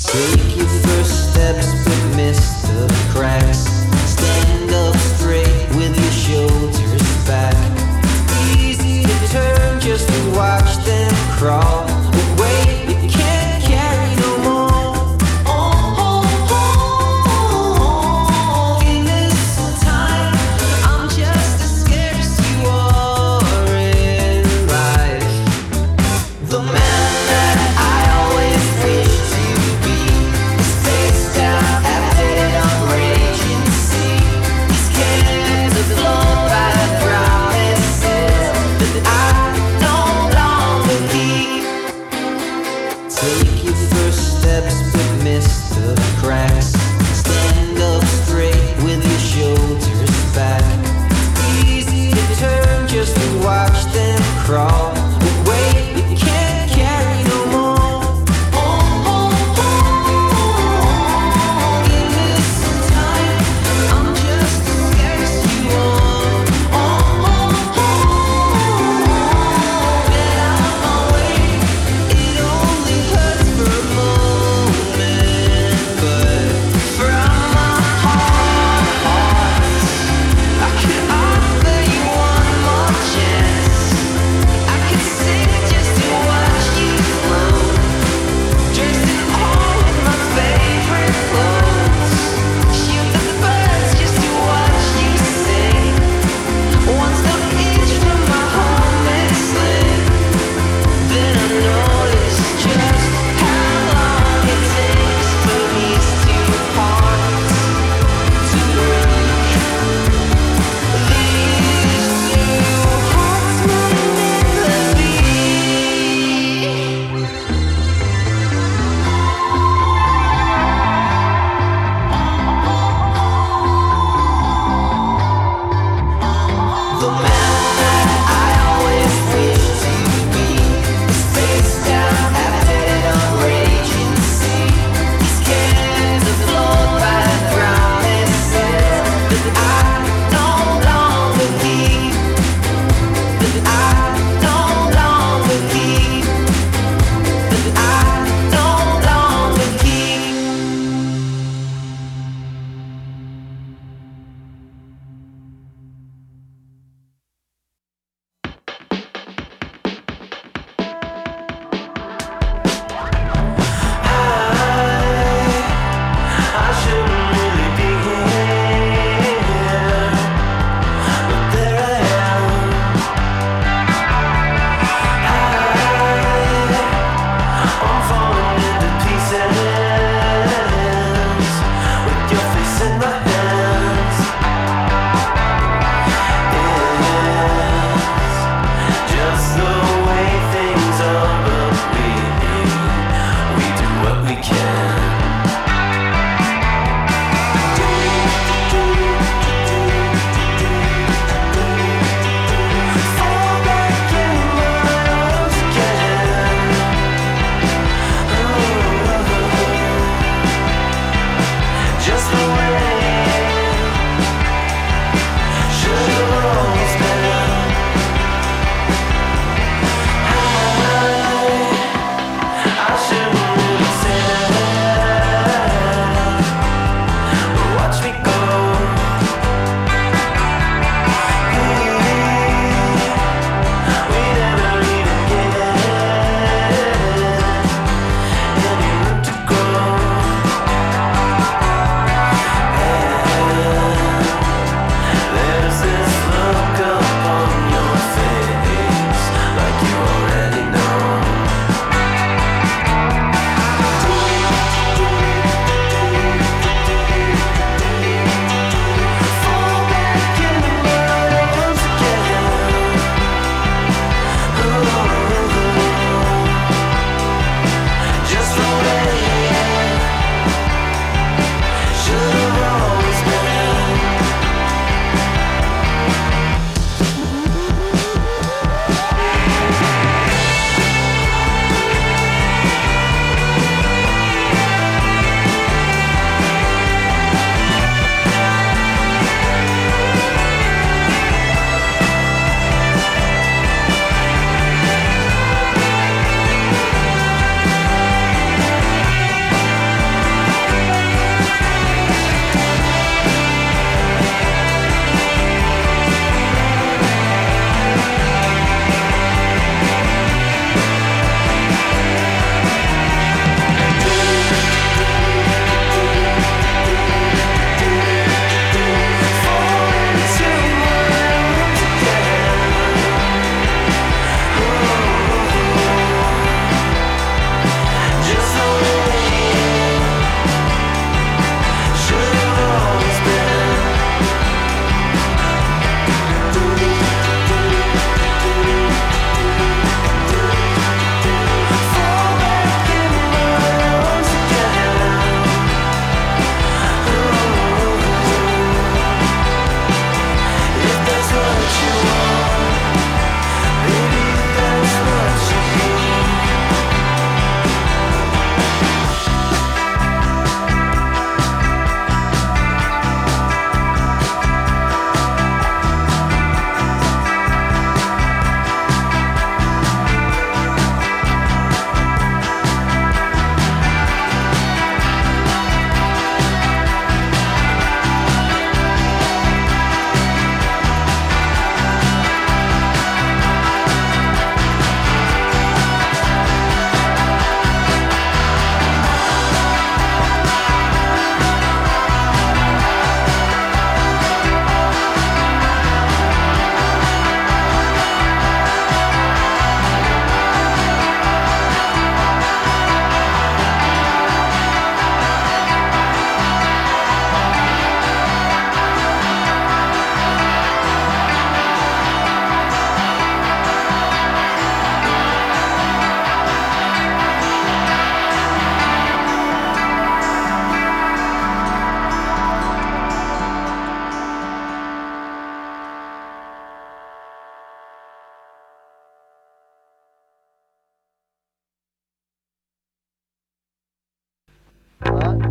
The man 啊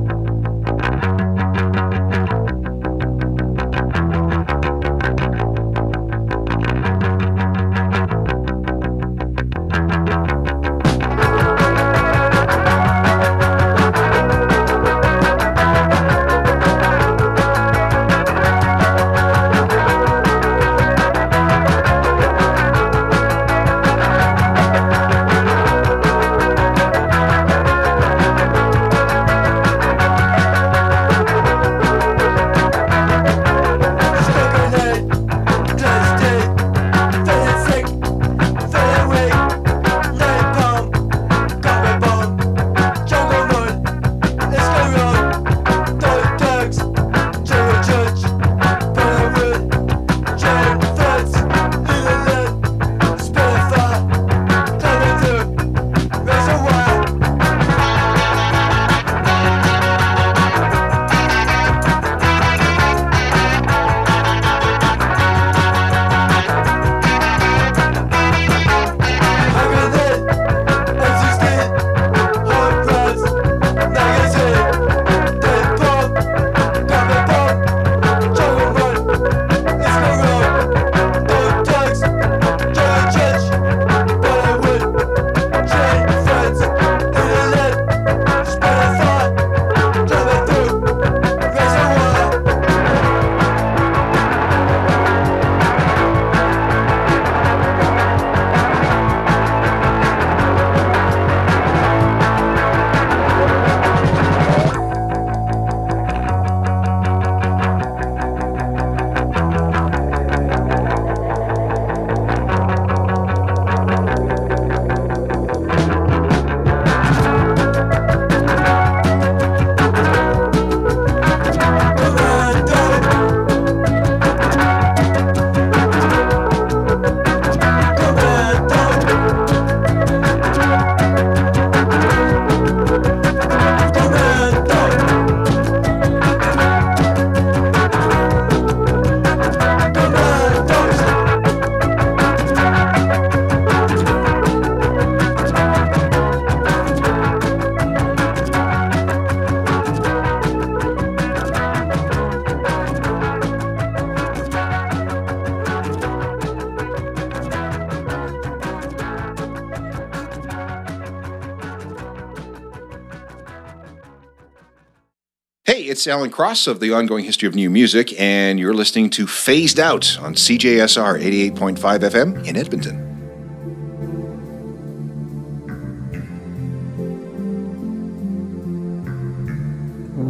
it's Alan Cross of the Ongoing History of New Music, and you're listening to Phased Out on CJSR 88.5 FM in Edmonton.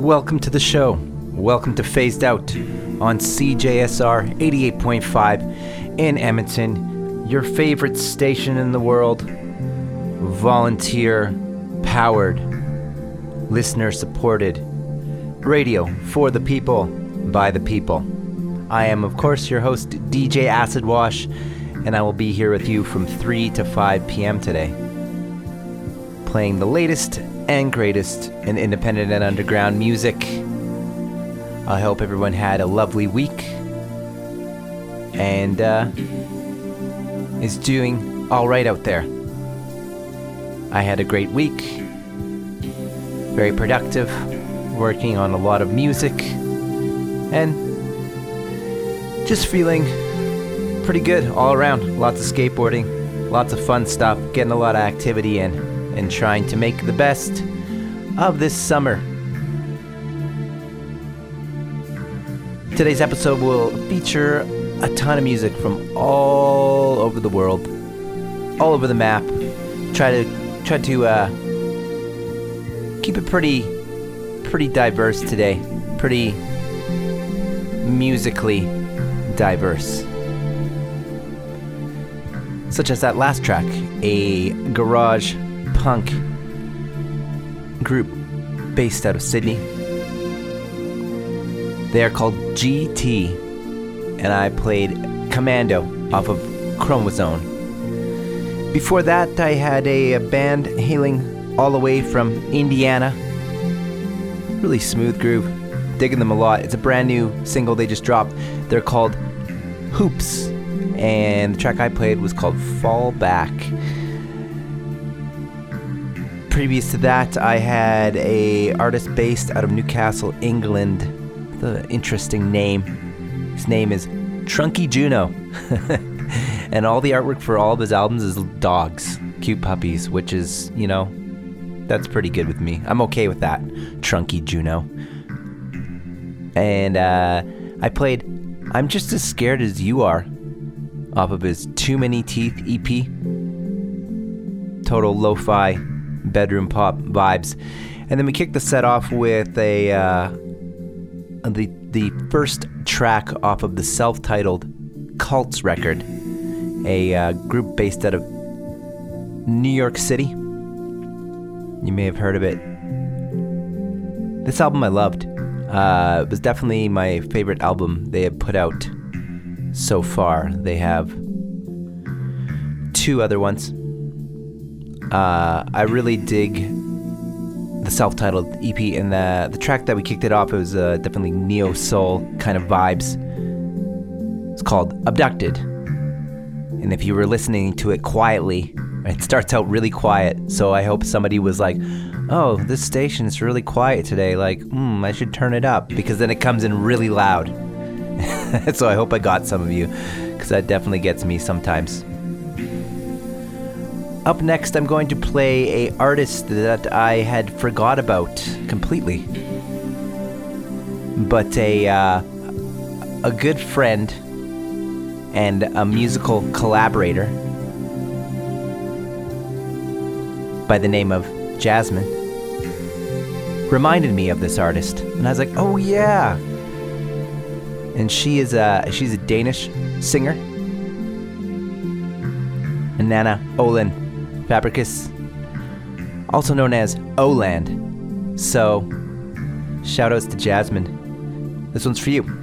Welcome to the show. Welcome to Phased Out on CJSR 88.5 in Edmonton, your favorite station in the world, volunteer powered, listener supported radio for the people, by the people. I am, of course, your host, DJ Acid Wash, and I will be here with you from 3 to 5 p.m. today, playing the latest and greatest in independent and underground music. I hope everyone had a lovely week and uh, is doing all right out there. I had a great week, very productive working on a lot of music, and just feeling pretty good all around. Lots of skateboarding, lots of fun stuff, getting a lot of activity in, and trying to make the best of this summer. Today's episode will feature a ton of music from all over the world, all over the map. Try to try to uh, keep it pretty pretty diverse today. Pretty musically diverse. Such as that last track, a garage punk group based out of Sydney. They are called Gee Tee, and I played Commando off of Chromosome. Before that, I had a, a band hailing all the way from Indiana Really smooth groove. Digging them a lot. It's a brand new single they just dropped. They're called Hoops. And the track I played was called Fall Back. previous to that, I had a artist based out of Newcastle, England. The interesting name. His name is Trunky Juno. and all the artwork for all of his albums is dogs, cute puppies, which is, you know, that's pretty good with me. I'm okay with that. Trunky Juno. And uh, I played I'm Just as Scared as You Are off of his Too Many Teeth EP. Total lo fi bedroom pop vibes. And then we kicked the set off with a uh, the the first track off of the self-titled Cults record, a uh, group based out of New York City. You may have heard of it. This album I loved. Uh, it was definitely my favorite album they have put out so far. They have two other ones. Uh, I really dig the self-titled EP and the the track that we kicked it off. It was uh, definitely neo soul kind of vibes. It's called "Abducted," and if you were listening to it quietly, it starts out really quiet. So I hope somebody was like, "Oh, this station is really quiet today. Like, hmm, I should turn it up," because then it comes in really loud. so I hope I got some of you, because that definitely gets me sometimes. Up next, I'm going to play a artist that I had forgot about completely, but a uh, a good friend and a musical collaborator by the name of Jasmine reminded me of this artist, and I was like, "Oh yeah!" And she is a she's a Danish singer, and Nana Olin Fabricius, also known as Oland. So, shoutouts to Jasmine. This one's for you.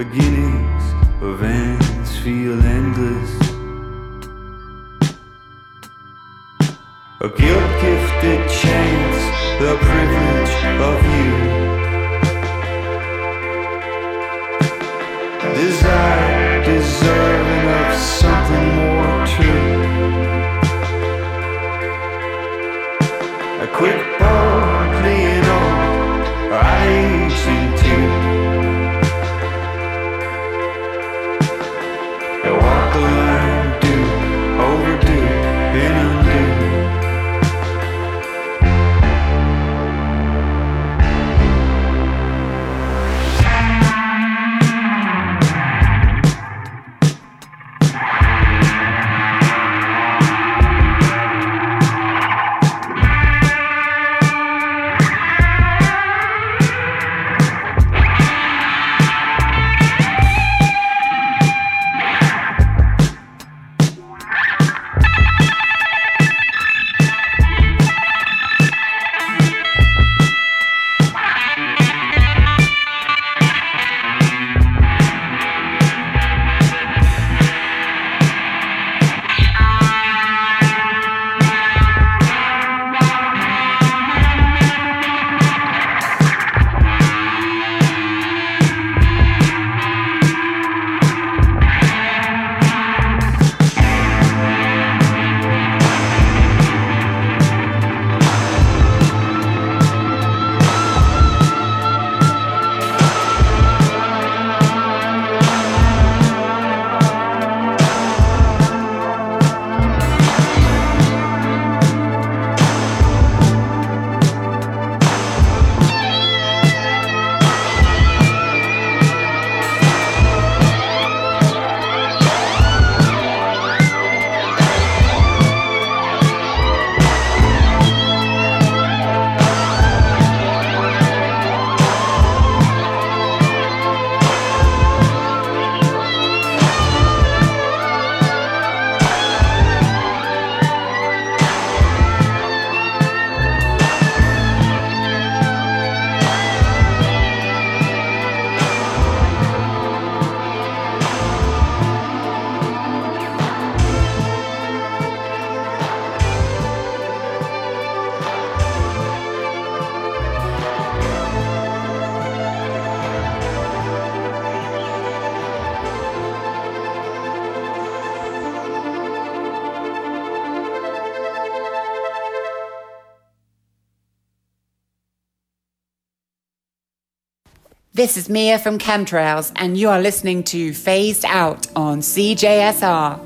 beginnings of ends feel endless. A guilt gifted chance, the privilege of you. Desire. This is Mia from Chemtrails, and you are listening to Phased Out on CJSR.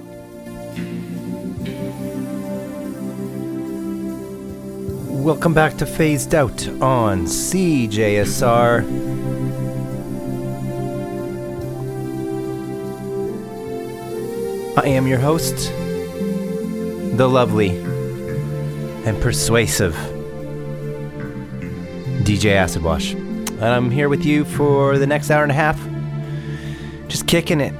Welcome back to Phased Out on CJSR. I am your host, the lovely and persuasive DJ Acid Wash. And I'm here with you for the next hour and a half, just kicking it.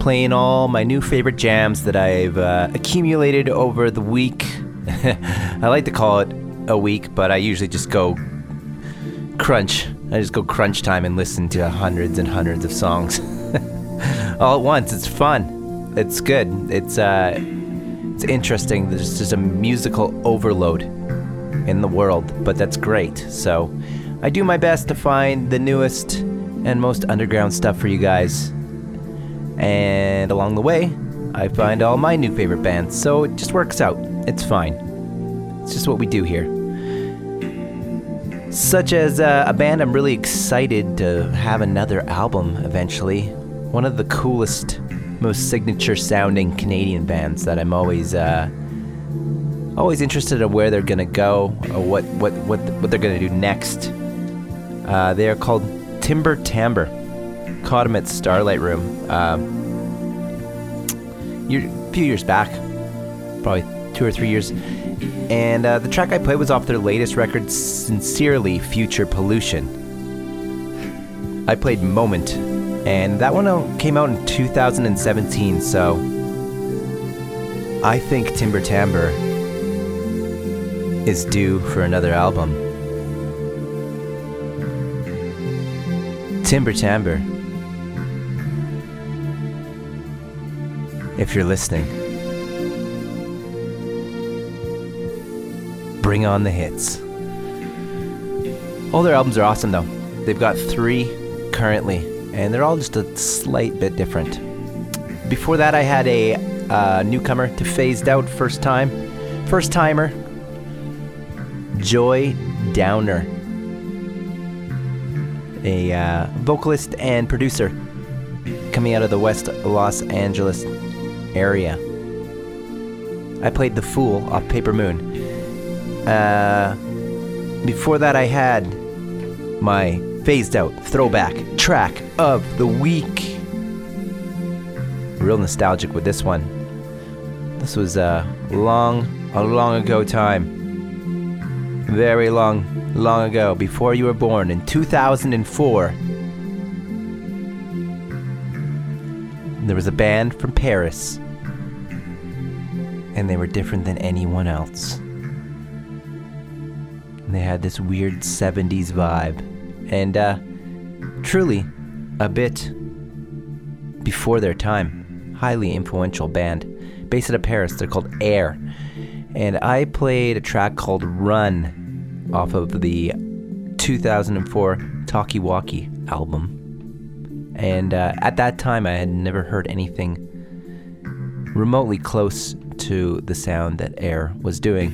Playing all my new favorite jams that I've uh, accumulated over the week. I like to call it a week, but I usually just go crunch. I just go crunch time and listen to hundreds and hundreds of songs all at once. It's fun. It's good. It's uh, it's interesting. There's just a musical overload in the world, but that's great. So I do my best to find the newest and most underground stuff for you guys. And along the way, I find all my new favorite bands. So it just works out. It's fine. It's just what we do here. Such as uh, a band I'm really excited to have another album eventually. One of the coolest, most signature sounding Canadian bands that I'm always uh, always interested in where they're gonna go or what what what what they're gonna do next. Uh, they are called Timber Timbre. Caught them at Starlight Room um, a few years back, probably two or three years. And uh, the track I played was off their latest record, Sincerely Future Pollution. I played Moment, and that one came out in 2017, so I think Timber Timbre is due for another album. Timber Timbre. If you're listening, bring on the hits. All their albums are awesome though. They've got three currently, and they're all just a slight bit different. Before that, I had a uh, newcomer to Phased Out first time. First timer, Joy Downer, a uh, vocalist and producer coming out of the West Los Angeles area. I played The Fool off Paper Moon. Uh, before that, I had my phased out throwback track of the week. Real nostalgic with this one. This was a long, a long ago time very long, long ago, before you were born, in 2004, there was a band from Paris, and they were different than anyone else. And they had this weird 70s vibe, and uh, truly a bit before their time. Highly influential band based out of Paris. They're called Air. And I played a track called Run off of the 2004 Talkie Walkie album. And uh, at that time, I had never heard anything remotely close to the sound that Air was doing.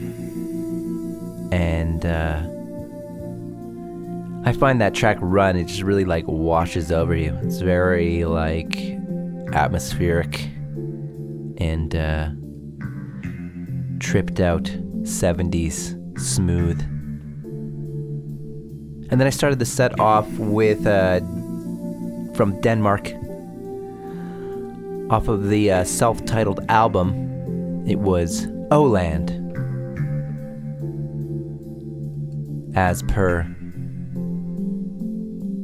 And uh, I find that track Run, it just really like washes over you. It's very like atmospheric and uh, tripped out 70s smooth. And then I started the set off with uh, from Denmark off of the uh, self titled album. It was Oland. As per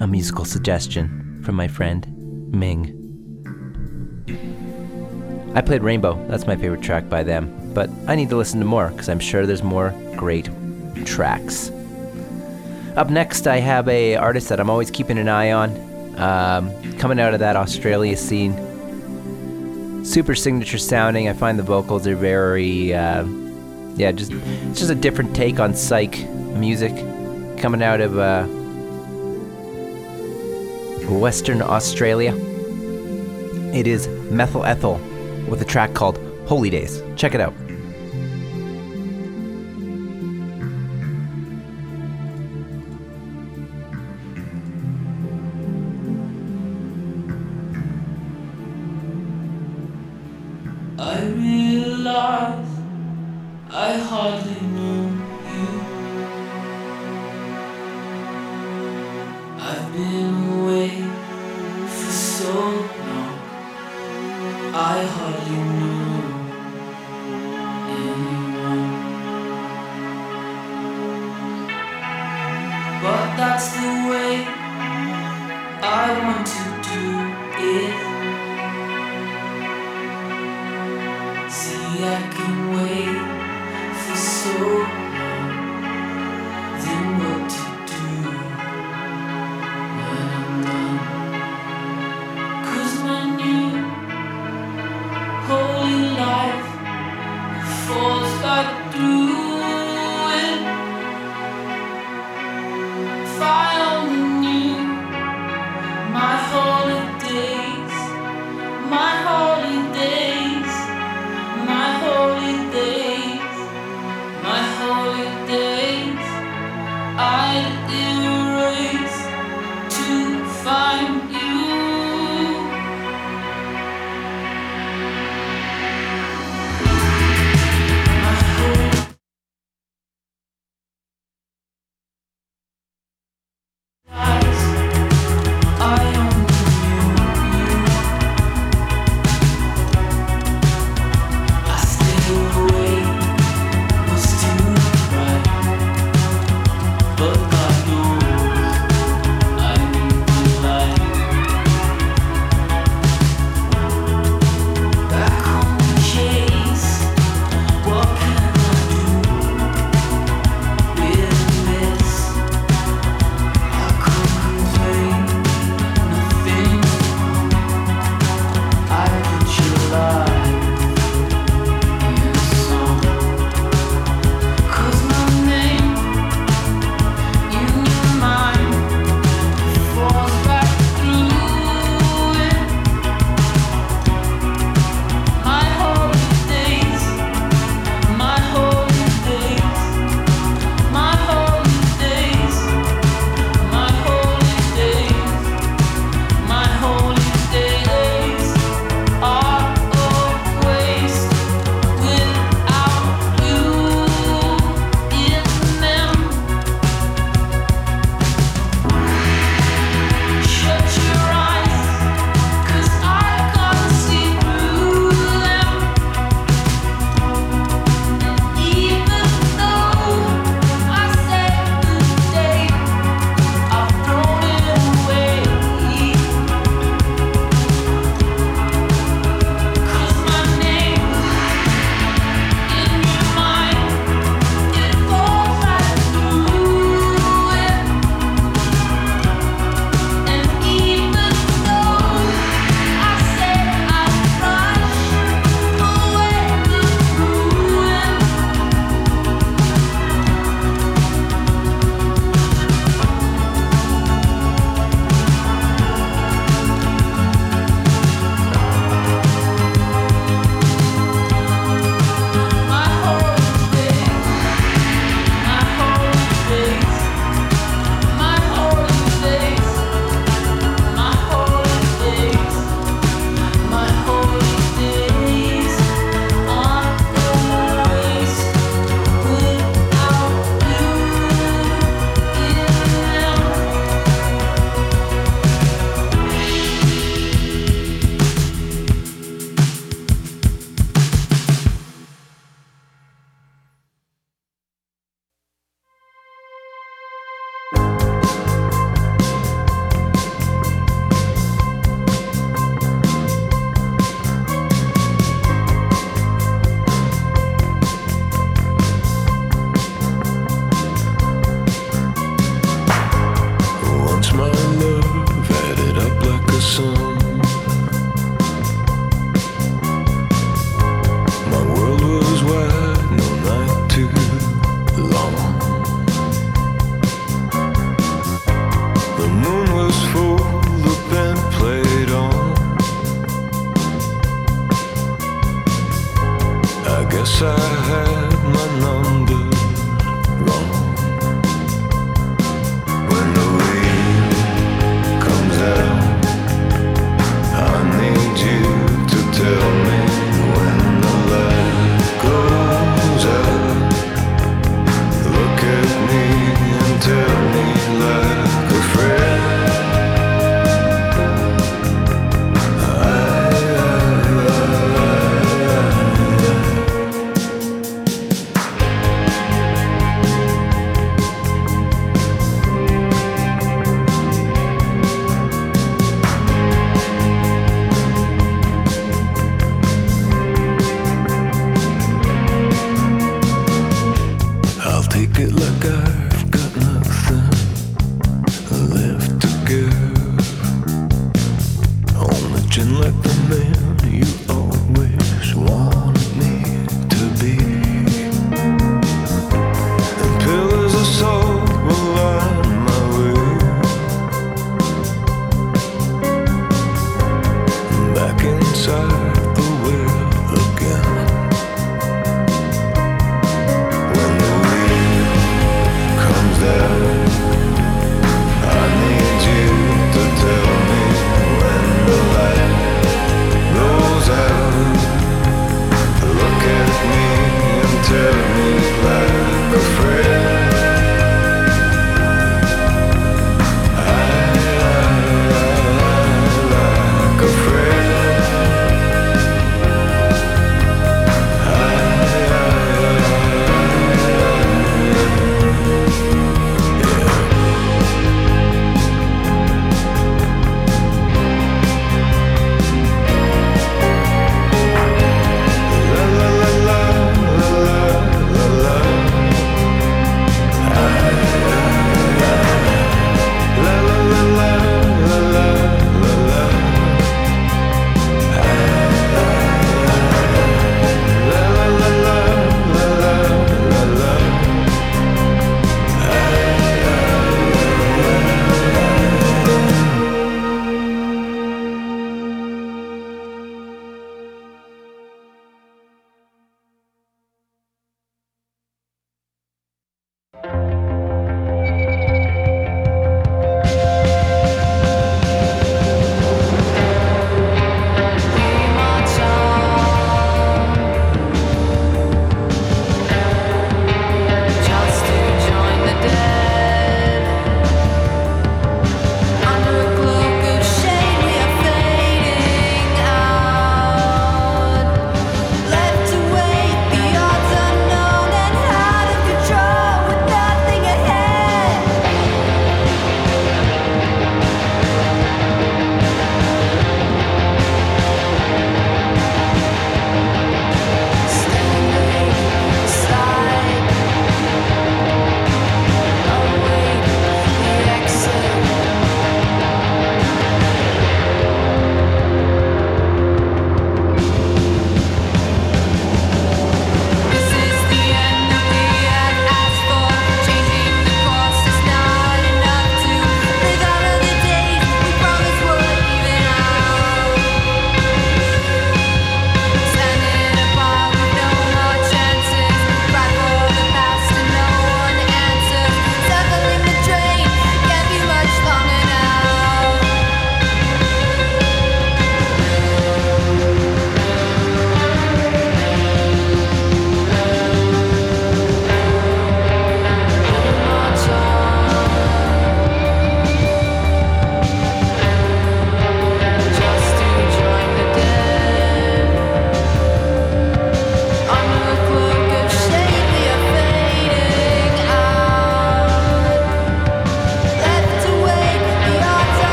a musical suggestion from my friend Ming. I played Rainbow, that's my favorite track by them, but I need to listen to more because I'm sure there's more great tracks. Up next, I have a artist that I'm always keeping an eye on, um, coming out of that Australia scene. Super signature sounding. I find the vocals are very, uh, yeah, just it's just a different take on psych music, coming out of uh, Western Australia. It is Methyl Ethel with a track called Holy Days. Check it out.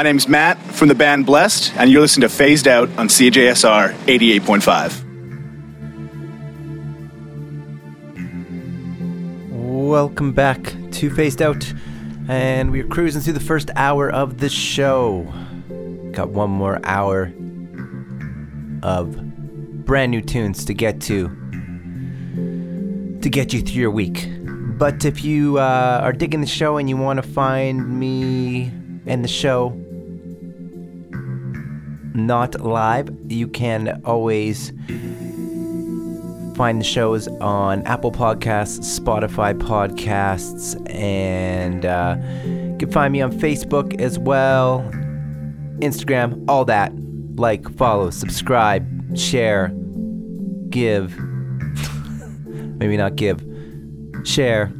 My name's Matt from the band Blessed, and you're listening to Phased Out on CJSR 88.5. Welcome back to Phased Out, and we're cruising through the first hour of the show. Got one more hour of brand new tunes to get to to get you through your week. But if you uh, are digging the show and you want to find me and the show not live, you can always find the shows on Apple Podcasts, Spotify Podcasts, and uh, you can find me on Facebook as well, Instagram, all that. Like, follow, subscribe, share, give. Maybe not give. Share,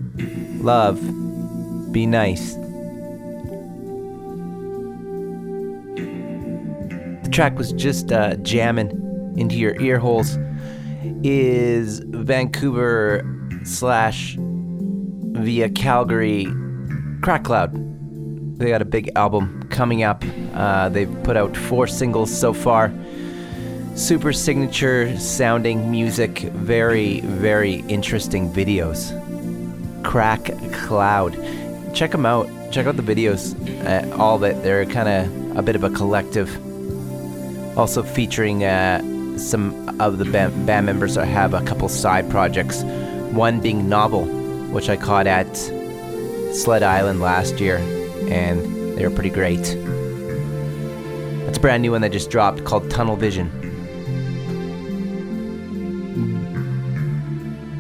love, be nice. Track was just uh, jamming into your ear holes is Vancouver slash via Calgary Crack Cloud. They got a big album coming up. Uh, they've put out four singles so far. Super signature sounding music, very, very interesting videos. Crack Cloud. Check them out. Check out the videos. Uh, all that. They're kind of a bit of a collective. Also featuring uh, some of the band, band members I have a couple side projects. One being Novel, which I caught at Sled Island last year, and they were pretty great. That's a brand new one that just dropped called Tunnel Vision.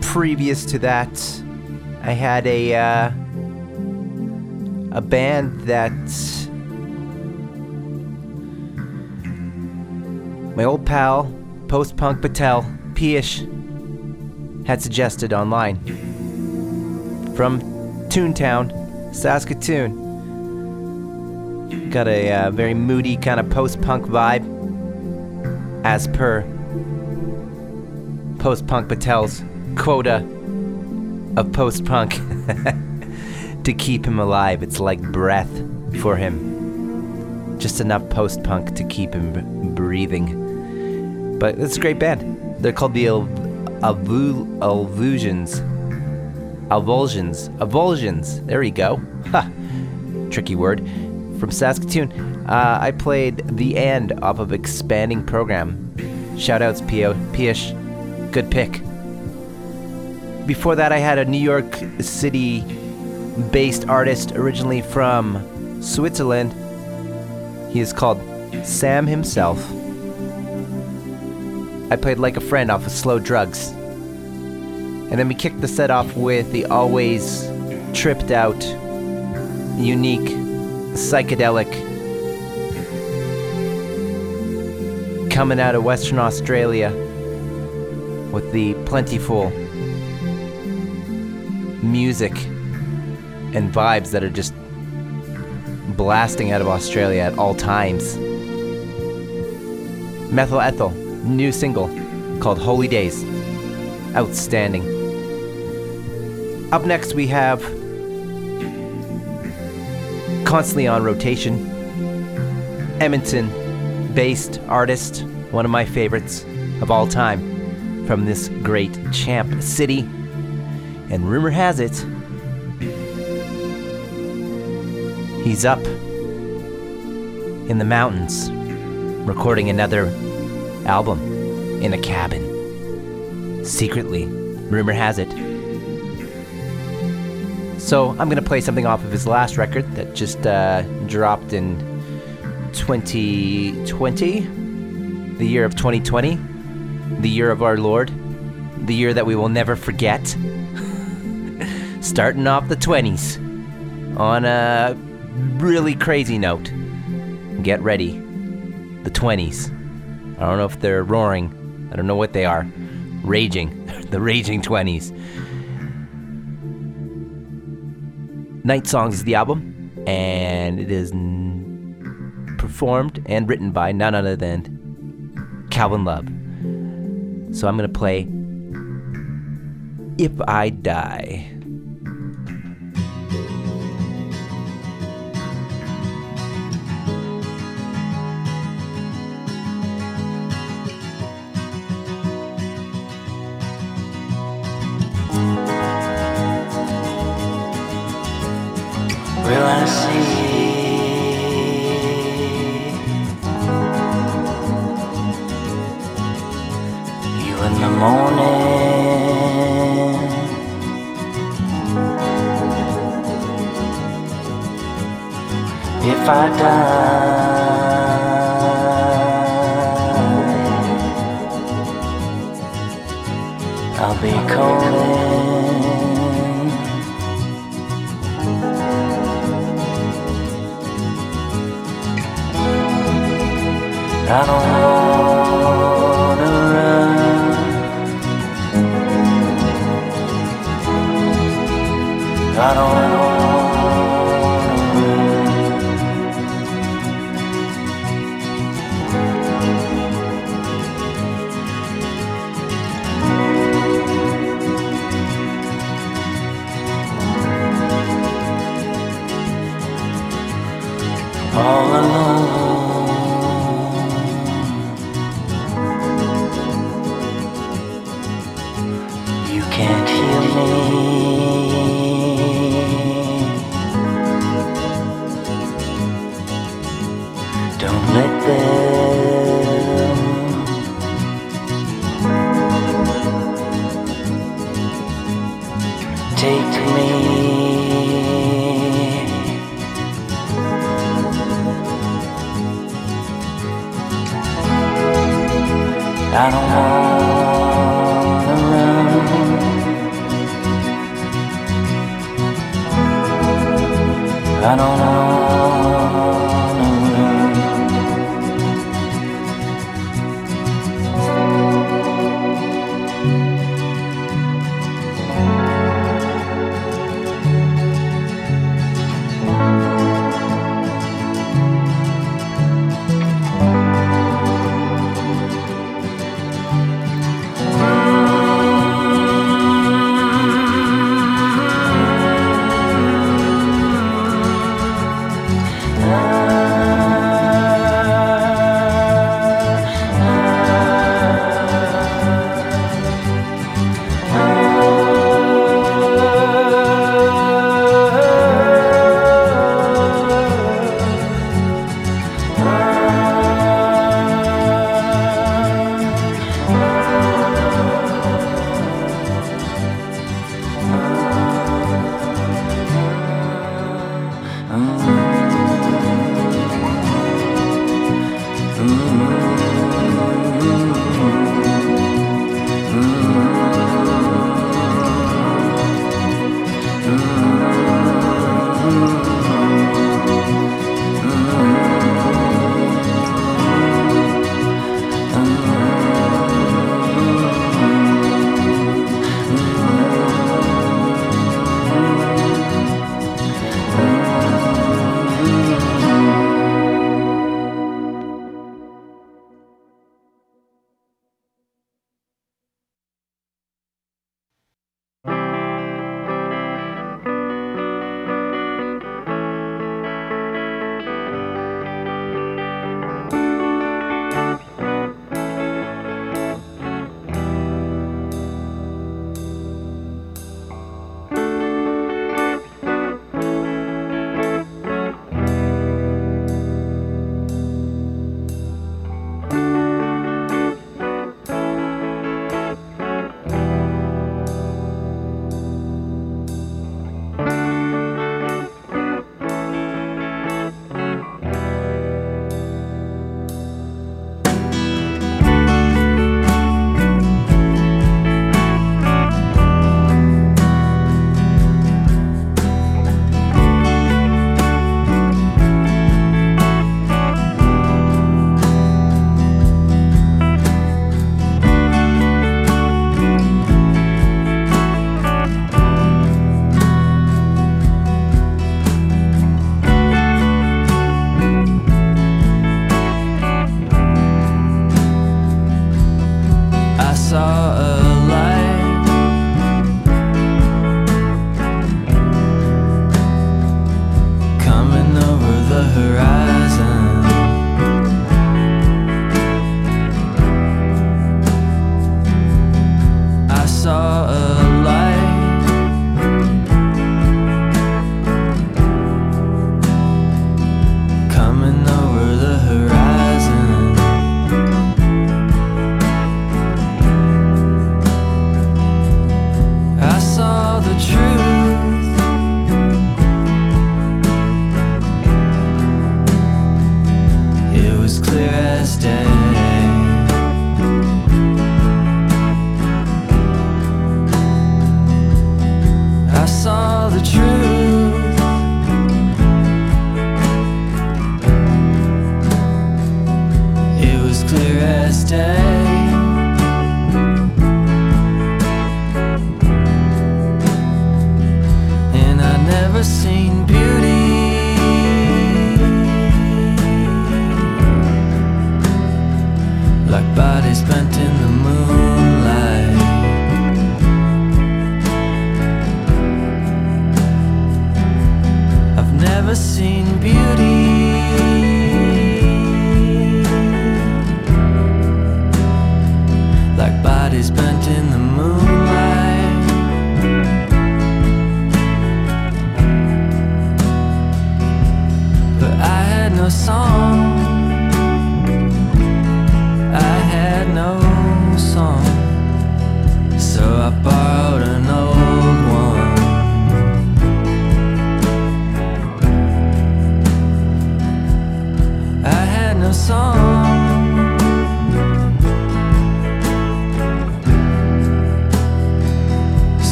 Previous to that, I had a uh, a band that my old pal Post Punk Patel Peish had suggested online from Toontown, Saskatoon. Got a uh, very moody kind of post punk vibe, as per Post Punk Patel's quota of post punk. to keep him alive, it's like breath for him. Just enough post punk to keep him breathing. But it's a great band. They're called the Alvu- Alvusions. Avulsions. Avulsions. There we go. Ha! Tricky word. From Saskatoon. Uh, I played The End off of Expanding Program. Shoutouts, Pio. Pish. Good pick. Before that, I had a New York City based artist originally from Switzerland. He is called Sam himself. I played Like a Friend off of Slow Drugs. And then we kicked the set off with the always tripped out, unique, psychedelic, coming out of Western Australia with the plentiful music and vibes that are just blasting out of Australia at all times. Methyl Ethel, new single called Holy Days. Outstanding. Up next, we have constantly on rotation, Edmonton based artist, one of my favorites of all time from this great champ city. And rumor has it, he's up in the mountains recording another album in a cabin. Secretly, rumor has it. So I'm gonna play something off of his last record that just uh, dropped in 2020, the year of 2020, the year of our Lord, the year that we will never forget. Starting off the 20s on a really crazy note. Get ready. The 20s. I don't know if they're roaring. I don't know what they are. Raging. the raging 20s. Night Songs is the album, and it is n- performed and written by none other than Calvin Love. So I'm going to play If I Die.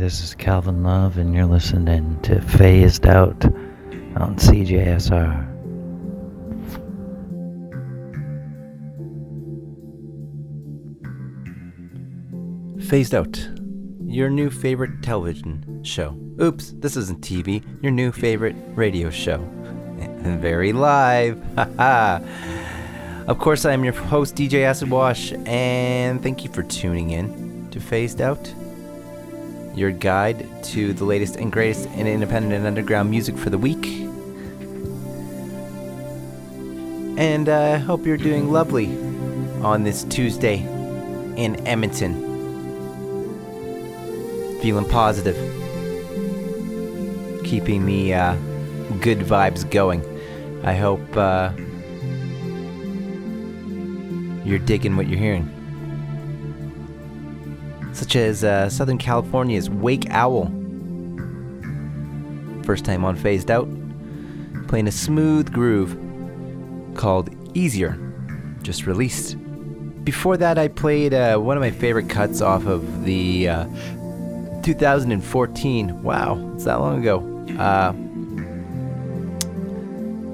This is Calvin Love, and you're listening to Phased Out on CJSR. Phased Out, your new favorite television show. Oops, this isn't TV, your new favorite radio show. Very live. Of course, I am your host, DJ Acid Wash, and thank you for tuning in to Phased Out, your guide to the latest and greatest in independent and underground music for the week. And I hope you're doing lovely on this Tuesday in Edmonton feeling positive, keeping the uh, good vibes going. I hope uh, you're digging what you're hearing. Such as uh, Southern California's Wake Owl. First time on Phased Out, playing a smooth groove called Easier, just released. Before that, I played uh, one of my favorite cuts off of the uh, 2014. Wow, it's that long ago. Uh,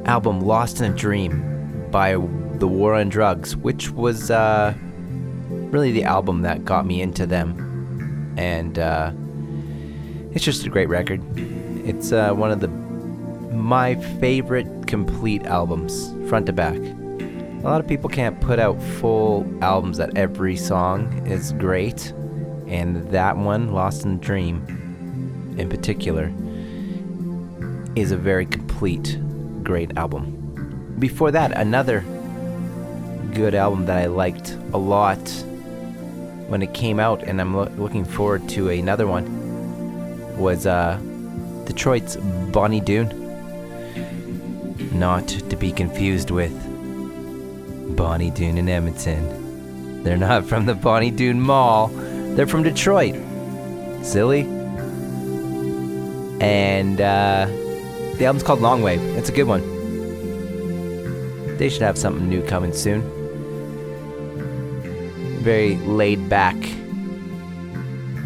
album Lost in a Dream by The War on Drugs, which was uh, really the album that got me into them. And uh, it's just a great record. It's uh, one of the my favorite complete albums, front to back. A lot of people can't put out full albums that every song is great, and that one, Lost in Dream, in particular, is a very complete, great album. Before that, another good album that I liked a lot when it came out, and I'm loo- looking forward to another one, was uh, Detroit's Bonny Doon. Not to be confused with Bonnie Doon in Edmonton. They're not from the Bonnie Doon Mall. They're from Detroit. Silly. And uh, the album's called Long Wave. It's a good one. They should have something new coming soon. Very laid back.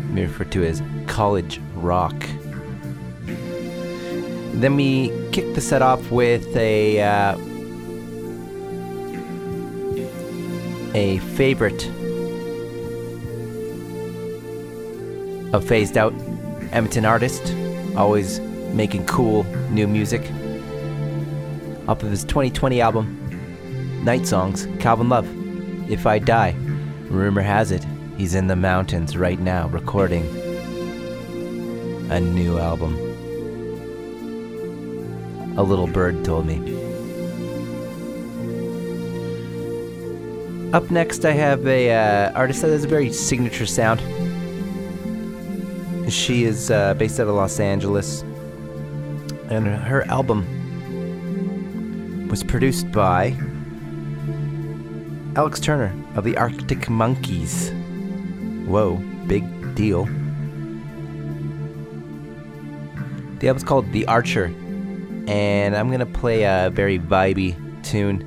Referred to as college rock. Then we kick the set off with a uh, a favorite of phased out Edmonton artist, always making cool new music. Off of his 2020 album, Night Songs, Calvin Love. If I Die, Rumor has it, he's in the mountains right now recording a new album. A little bird told me. Up next, I have a uh, artist that has a very signature sound. She is uh, based out of Los Angeles, and her album was produced by Alex Turner of the Arctic Monkeys. Whoa, big deal. The album's called The Archer, and I'm gonna play a very vibey tune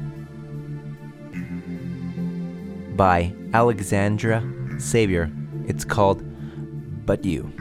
by Alexandra Savior. It's called But You.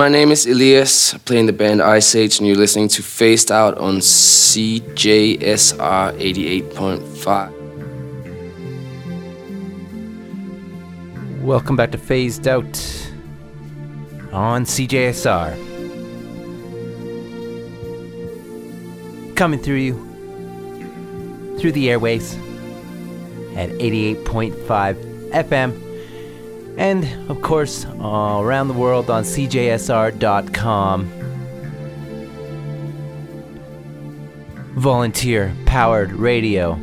My name is Elias, playing the band Iceage, and you're listening to Phased Out on CJSR 88.5. Welcome back to Phased Out on CJSR. Coming through you through the airways at 88.5 FM and of course uh, around the world on CJSR.com. Volunteer powered radio.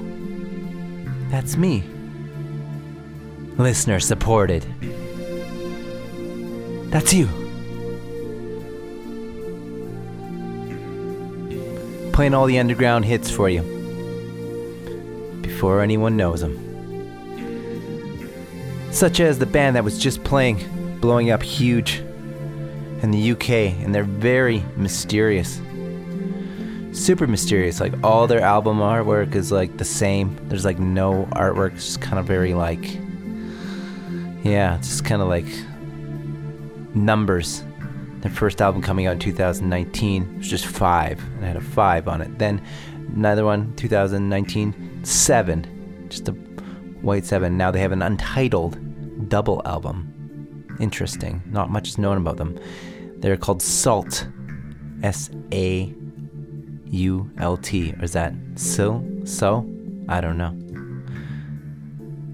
That's me. Listener supported. That's you. Playing all the underground hits for you before anyone knows them. Such as the band that was just playing, blowing up huge in the UK, and they're very mysterious. Super mysterious. Like all their album artwork is like the same. There's like no artwork. It's just kind of very like, yeah, just kind of like numbers. Their first album coming out in 2019 was just five, and it had a five on it. Then another one, 2019, seven, just a white seven. Now they have an untitled double album. Interesting. Not much is known about them. They're called Sault. S A U L T. Or is that so? So? I don't know.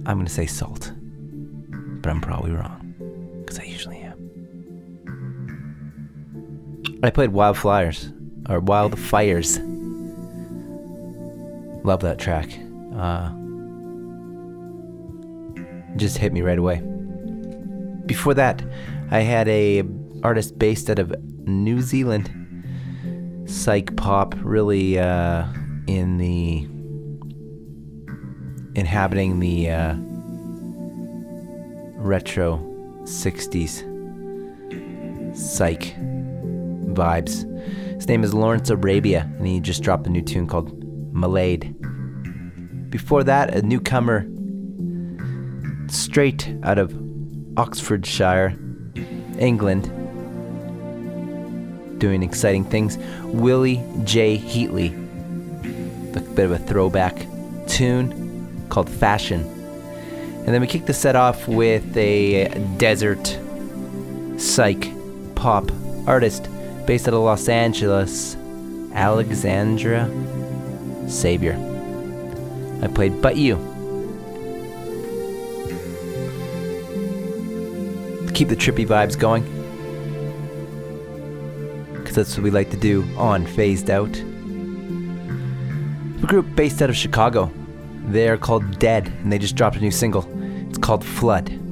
I'm going to say Sault. But I'm probably wrong. Because I usually am. I played Wildflowers. Or Wildfires. Love that track. Uh, just hit me right away. Before that, I had a artist based out of New Zealand, psych pop, really uh, in the inhabiting the uh, retro '60s psych vibes. His name is Lawrence Arabia, and he just dropped a new tune called Malade. Before that, a newcomer straight out of Oxfordshire, England, doing exciting things. Willie J. Healey, a bit of a throwback tune called Fashion. And then we kick the set off with a desert psych pop artist based out of Los Angeles, Alexandra Savior. I played But You. Keep the trippy vibes going. Because that's what we like to do on Phased Out. A group based out of Chicago. They're called Dehd, and they just dropped a new single. It's called Flood.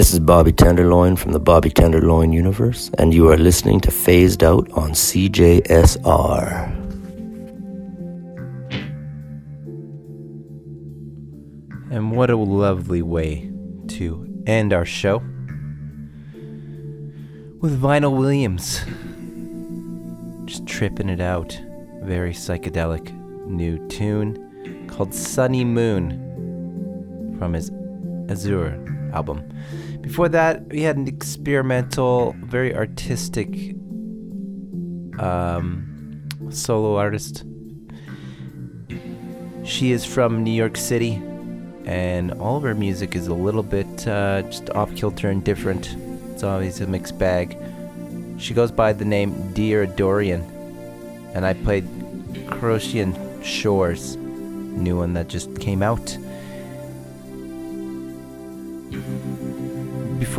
This is Bobby Tenderloin from the Bobby Tenderloin universe, and you are listening to Phased Out on CJSR. And what a lovely way to end our show with Vinyl Williams. Just tripping it out. Very psychedelic new tune called Sunny Moon from his Azure album. Before that, we had an experimental, very artistic um, solo artist. She is from New York City, and all of her music is a little bit uh, just off kilter and different. It's always a mixed bag. She goes by the name Dear Dorian, and I played Croatian Shores, new one that just came out.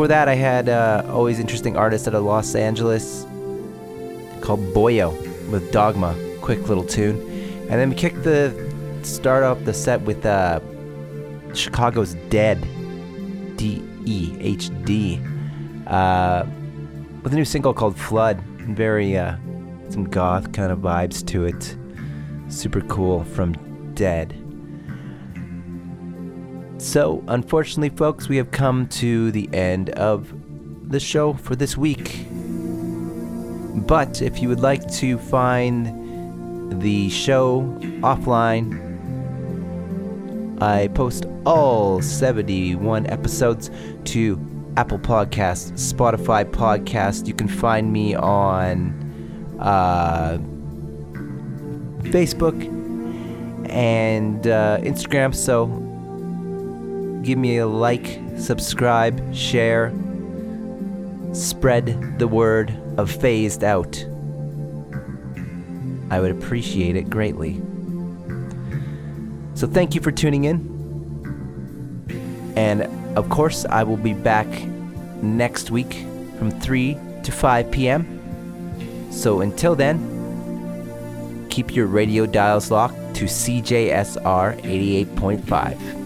Before that, I had uh, always interesting artist out of Los Angeles called Boyo with Dogma, quick little tune, and then we kicked the start off the set with uh, Chicago's Dehd, D E H D, uh, with a new single called Flood. Very uh, some goth kind of vibes to it. Super cool from Dehd. So, unfortunately, folks, we have come to the end of the show for this week. But if you would like to find the show offline, I post all 71 episodes to Apple Podcasts, Spotify Podcast. You can find me on uh, Facebook and uh, Instagram. So give me a like, subscribe, share, spread the word of phased out. I would appreciate it greatly. So thank you for tuning in. And of course, I will be back next week from 3 to 5 p.m. So until then, keep your radio dials locked to CJSR 88.5.